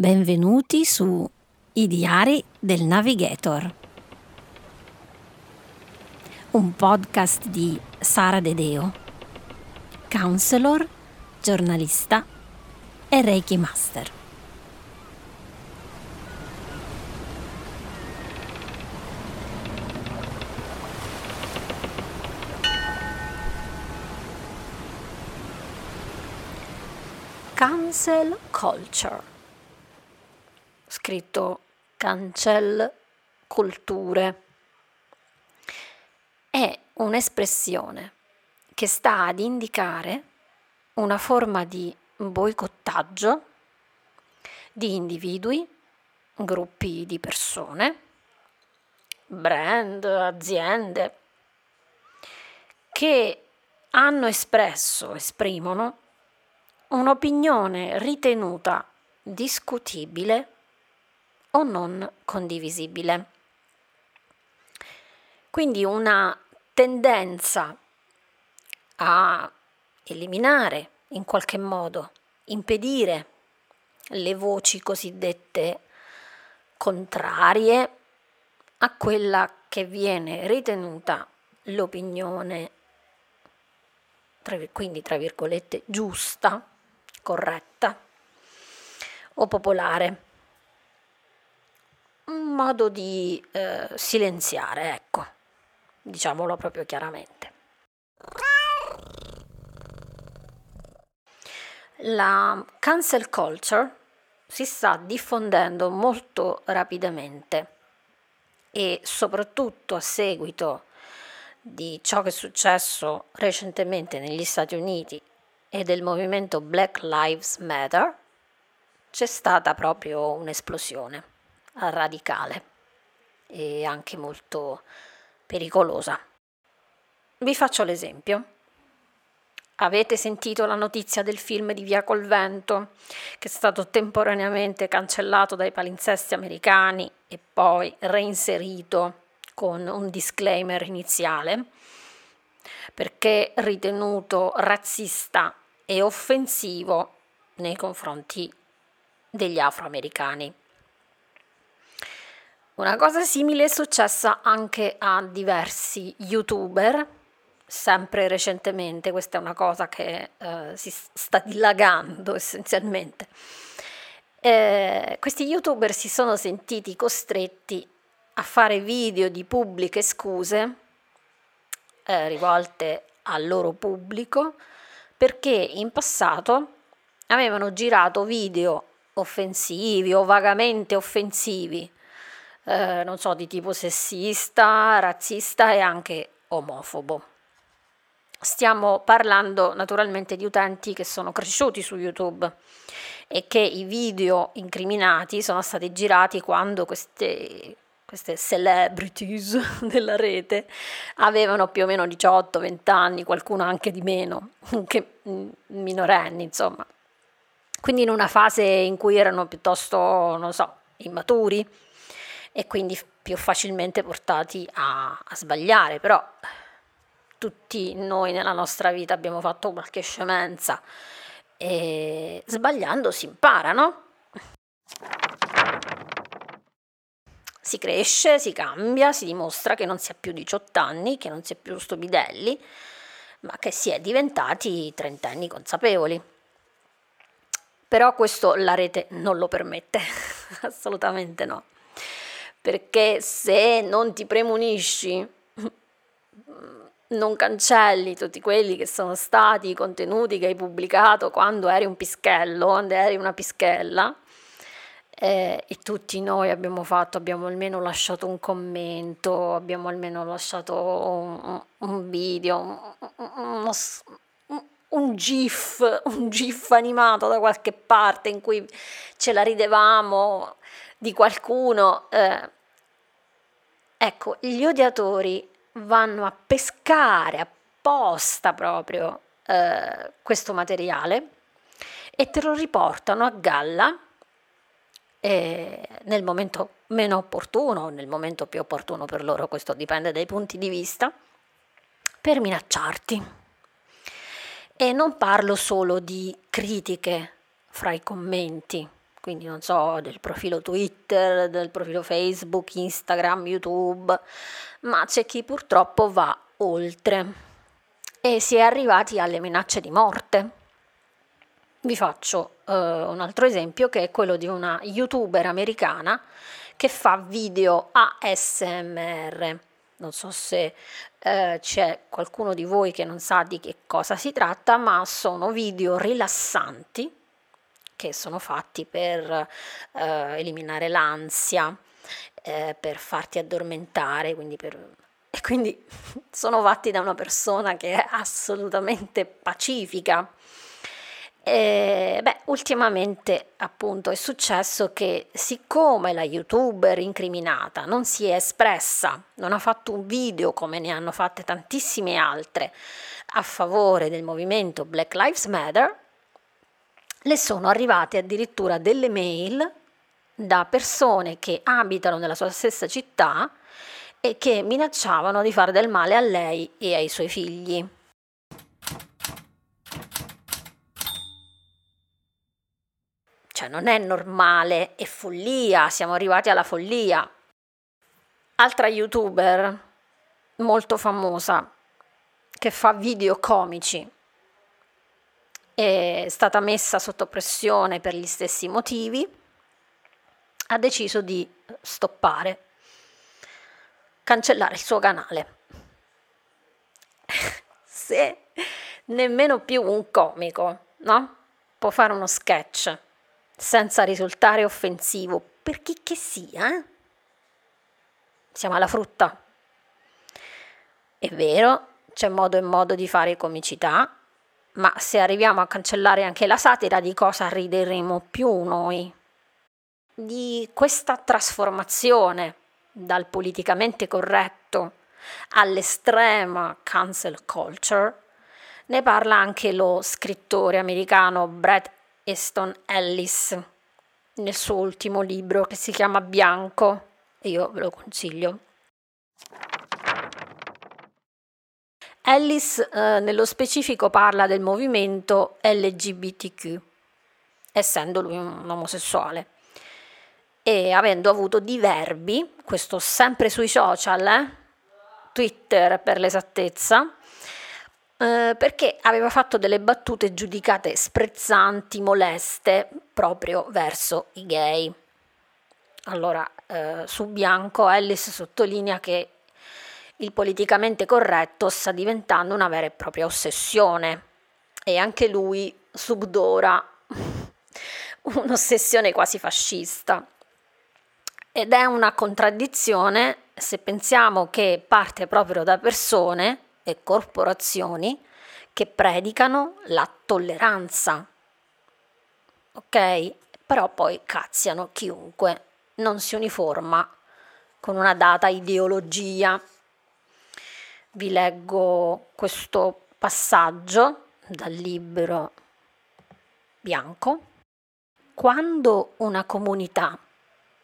Benvenuti su I diari del Navigator, un podcast di Sara Dedeo, counselor, giornalista e Reiki Master. Cancel culture scritto cancel culture. È un'espressione che sta ad indicare una forma di boicottaggio di individui, gruppi di persone, brand, aziende che hanno espresso, esprimono un'opinione ritenuta discutibile o non condivisibile. Quindi una tendenza a eliminare in qualche modo, impedire le voci cosiddette contrarie a quella che viene ritenuta l'opinione, quindi tra virgolette, giusta, corretta o popolare un modo di eh, silenziare, ecco, diciamolo proprio chiaramente. La cancel culture si sta diffondendo molto rapidamente e soprattutto a seguito di ciò che è successo recentemente negli Stati Uniti e del movimento Black Lives Matter, c'è stata proprio un'esplosione radicale e anche molto pericolosa. Vi faccio l'esempio. Avete sentito la notizia del film di Via col Vento, che è stato temporaneamente cancellato dai palinsesti americani e poi reinserito con un disclaimer iniziale, perché ritenuto razzista e offensivo nei confronti degli afroamericani. Una cosa simile è successa anche a diversi youtuber, sempre recentemente, questa è una cosa che eh, si sta dilagando essenzialmente. Eh, questi youtuber si sono sentiti costretti a fare video di pubbliche scuse eh, rivolte al loro pubblico perché in passato avevano girato video offensivi o vagamente offensivi eh, non so, di tipo sessista, razzista e anche omofobo. Stiamo parlando naturalmente di utenti che sono cresciuti su YouTube e che i video incriminati sono stati girati quando queste, queste celebrities della rete avevano più o meno 18-20 anni, qualcuno anche di meno, anche minorenni, insomma. Quindi in una fase in cui erano piuttosto, non so, immaturi e quindi più facilmente portati a, a sbagliare, però tutti noi nella nostra vita abbiamo fatto qualche scemenza e sbagliando si impara, no? Si cresce, si cambia, si dimostra che non si ha più 18 anni, che non si è più stupidelli, ma che si è diventati trentenni consapevoli. Però questo la rete non lo permette, assolutamente no perché se non ti premunisci, non cancelli tutti quelli che sono stati i contenuti che hai pubblicato quando eri un pischello, quando eri una pischella, eh, e tutti noi abbiamo fatto, abbiamo almeno lasciato un commento, abbiamo almeno lasciato un, un video, un, un, un, GIF, un GIF animato da qualche parte in cui ce la ridevamo di qualcuno. Eh, ecco, gli odiatori vanno a pescare apposta proprio eh, questo materiale e te lo riportano a galla eh, nel momento meno opportuno o nel momento più opportuno per loro, questo dipende dai punti di vista, per minacciarti. E non parlo solo di critiche fra i commenti, quindi non so, del profilo Twitter, del profilo Facebook, Instagram, YouTube, ma c'è chi purtroppo va oltre e si è arrivati alle minacce di morte. Vi faccio uh, un altro esempio che è quello di una youtuber americana che fa video ASMR. Non so se uh, c'è qualcuno di voi che non sa di che cosa si tratta, ma sono video rilassanti che sono fatti per uh, eliminare l'ansia, per farti addormentare, quindi per e quindi sono fatti da una persona che è assolutamente pacifica. E, beh, ultimamente appunto è successo che siccome la youtuber incriminata non si è espressa, non ha fatto un video come ne hanno fatte tantissime altre a favore del movimento Black Lives Matter, le sono arrivate addirittura delle mail da persone che abitano nella sua stessa città e che minacciavano di fare del male a lei e ai suoi figli. Cioè non è normale, è follia, siamo arrivati alla follia. Altra youtuber molto famosa che fa video comici è stata messa sotto pressione per gli stessi motivi, ha deciso di stoppare cancellare il suo canale. Se nemmeno più un comico, no? Può fare uno sketch senza risultare offensivo per chi che sia, eh? Siamo alla frutta. È vero, c'è modo e modo di fare comicità, ma se arriviamo a cancellare anche la satira, di cosa rideremo più noi? Di questa trasformazione dal politicamente corretto all'estrema cancel culture, ne parla anche lo scrittore americano Brad Easton Ellis nel suo ultimo libro che si chiama Bianco e io ve lo consiglio. Ellis eh, nello specifico parla del movimento LGBTQ, essendo lui un omosessuale e avendo avuto diverbi, questo sempre sui social, eh? Twitter per l'esattezza, eh, perché aveva fatto delle battute giudicate sprezzanti, moleste, proprio verso i gay. Allora, eh, su Bianco Ellis sottolinea che il politicamente corretto sta diventando una vera e propria ossessione e anche lui subdora un'ossessione quasi fascista. Ed è una contraddizione se pensiamo che parte proprio da persone e corporazioni che predicano la tolleranza. Ok? Però poi cazziano chiunque non si uniforma con una data ideologia. Vi leggo questo passaggio dal libro bianco. Quando una comunità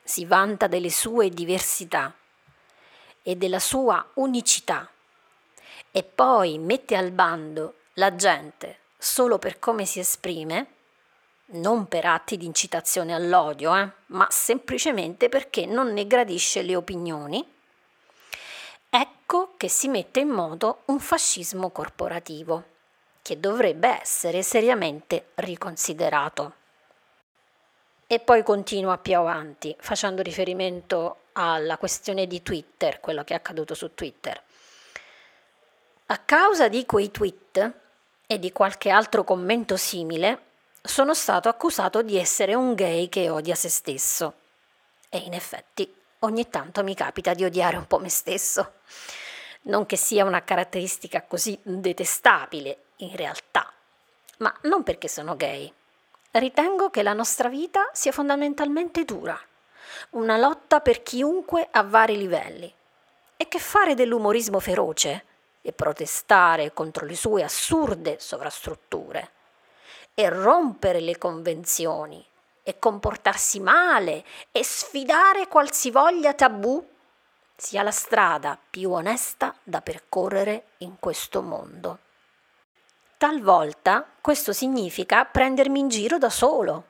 si vanta delle sue diversità e della sua unicità e poi mette al bando la gente solo per come si esprime, non per atti di incitazione all'odio, eh, ma semplicemente perché non ne gradisce le opinioni, ecco che si mette in moto un fascismo corporativo che dovrebbe essere seriamente riconsiderato. E poi continua più avanti, facendo riferimento alla questione di Twitter, quello che è accaduto su Twitter. A causa di quei tweet e di qualche altro commento simile, sono stato accusato di essere un gay che odia se stesso. E in effetti ogni tanto mi capita di odiare un po' me stesso. Non che sia una caratteristica così detestabile in realtà, ma non perché sono gay, Ritengo che la nostra vita sia fondamentalmente dura, una lotta per chiunque a vari livelli, e che fare dell'umorismo feroce e protestare contro le sue assurde sovrastrutture? E rompere le convenzioni e comportarsi male e sfidare qualsivoglia tabù sia la strada più onesta da percorrere in questo mondo. Talvolta questo significa prendermi in giro da solo,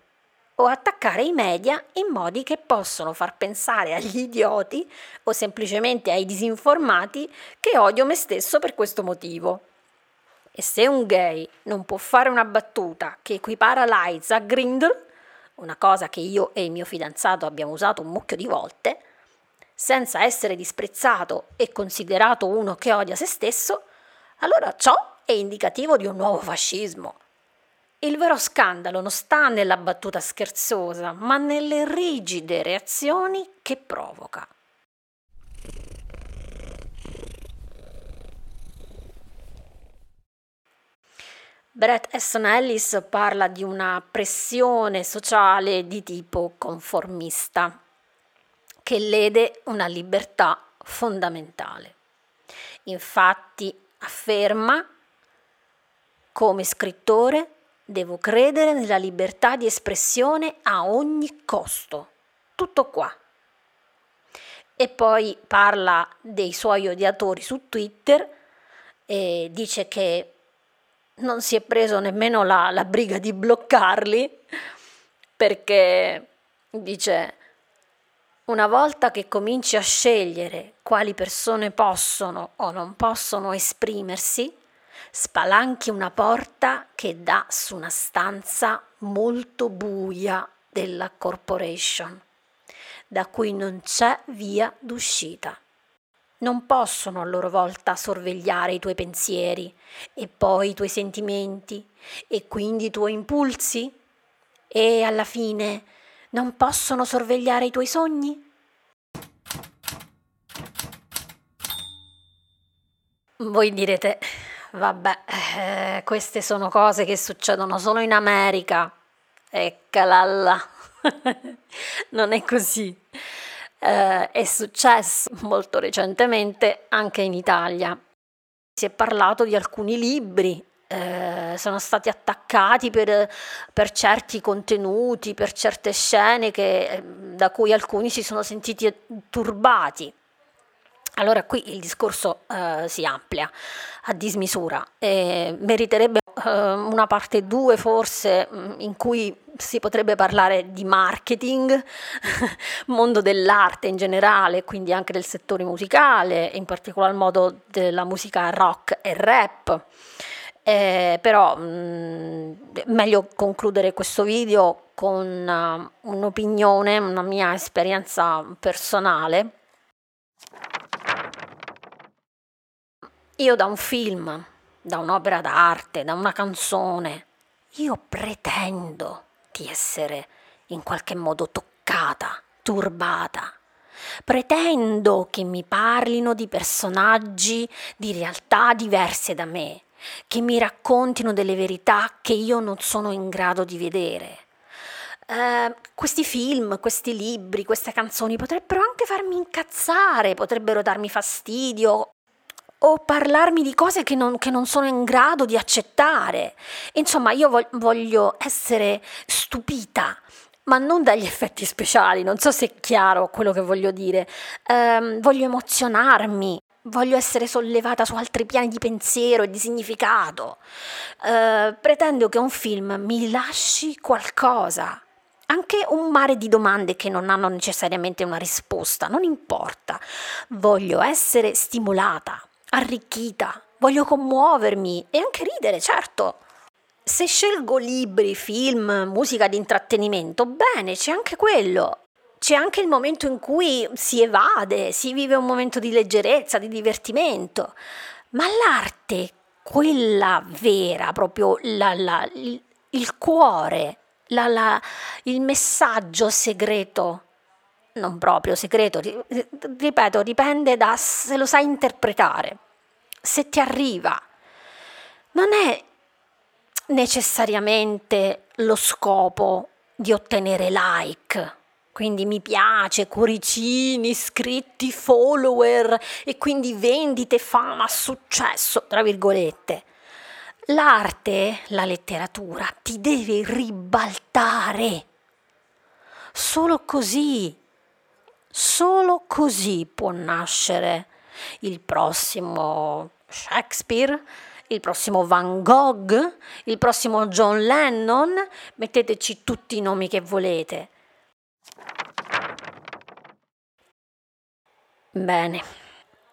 o attaccare i media in modi che possono far pensare agli idioti o semplicemente ai disinformati che odio me stesso per questo motivo. E se un gay non può fare una battuta che equipara Lights a Grindr, una cosa che io e il mio fidanzato abbiamo usato un mucchio di volte, senza essere disprezzato e considerato uno che odia se stesso, allora ciò è indicativo di un nuovo fascismo. Il vero scandalo non sta nella battuta scherzosa, ma nelle rigide reazioni che provoca. Brett Easton Ellis parla di una pressione sociale di tipo conformista che lede una libertà fondamentale. Infatti afferma, come scrittore, devo credere nella libertà di espressione a ogni costo. Tutto qua. E poi parla dei suoi odiatori su Twitter e dice che non si è preso nemmeno la, la briga di bloccarli perché dice una volta che cominci a scegliere quali persone possono o non possono esprimersi, spalanchi una porta che dà su una stanza molto buia della corporation, da cui non c'è via d'uscita non possono a loro volta sorvegliare i tuoi pensieri e poi i tuoi sentimenti e quindi i tuoi impulsi? E alla fine non possono sorvegliare i tuoi sogni? Voi direte, vabbè, eh, queste sono cose che succedono solo in America. Eccola là. non è così eh, è successo molto recentemente anche in Italia. Si è parlato di alcuni libri, eh, sono stati attaccati per, per, certi contenuti, per certe scene che, da cui alcuni si sono sentiti turbati. Allora qui il discorso eh, si amplia a dismisura e meriterebbe eh, una parte 2 forse mm, in cui si potrebbe parlare di marketing, mondo dell'arte in generale, quindi anche del settore musicale, in particolar modo della musica rock e rap. Eh, però mh, mm, meglio concludere questo video con uh, un'opinione, una mia esperienza personale Io da un film, da un'opera d'arte, da una canzone, io pretendo di essere in qualche modo toccata, turbata. Pretendo che mi parlino di personaggi di realtà diverse da me, che mi raccontino delle verità che io non sono in grado di vedere. Uh, questi film, questi libri, queste canzoni potrebbero anche farmi incazzare, potrebbero darmi fastidio o parlarmi di cose che non, che non, sono in grado di accettare. Insomma, io voglio essere stupita, ma non dagli effetti speciali, non so se è chiaro quello che voglio dire. Um, voglio emozionarmi, voglio essere sollevata su altri piani di pensiero e di significato. Uh, pretendo che un film mi lasci qualcosa. Anche un mare di domande che non hanno necessariamente una risposta, non importa. Voglio essere stimolata, arricchita, voglio commuovermi e anche ridere, certo. Se scelgo libri, film, musica di intrattenimento, bene, c'è anche quello. C'è anche il momento in cui si evade, si vive un momento di leggerezza, di divertimento. Ma l'arte, quella vera, proprio la, la, il, il, cuore, la, il messaggio segreto, non proprio segreto, ripeto, dipende da se lo sai interpretare se ti arriva, non è necessariamente lo scopo di ottenere like. Quindi mi piace, cuoricini, iscritti, follower e quindi vendite, fama, successo, tra virgolette. L'arte, la letteratura, ti deve ribaltare. Solo così, solo così può nascere il prossimo Shakespeare, il prossimo Van Gogh, il prossimo John Lennon, metteteci tutti i nomi che volete. Bene,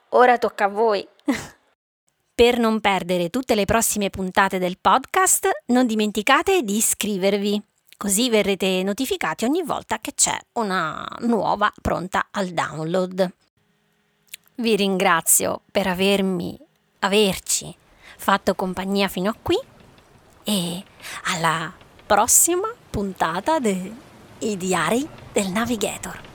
ora tocca a voi. Per non perdere tutte le prossime puntate del podcast, non dimenticate di iscrivervi, così verrete notificati ogni volta che c'è una nuova pronta al download. Vi ringrazio per avermi, averci fatto compagnia fino a qui e alla prossima puntata dei Diari del Navigator.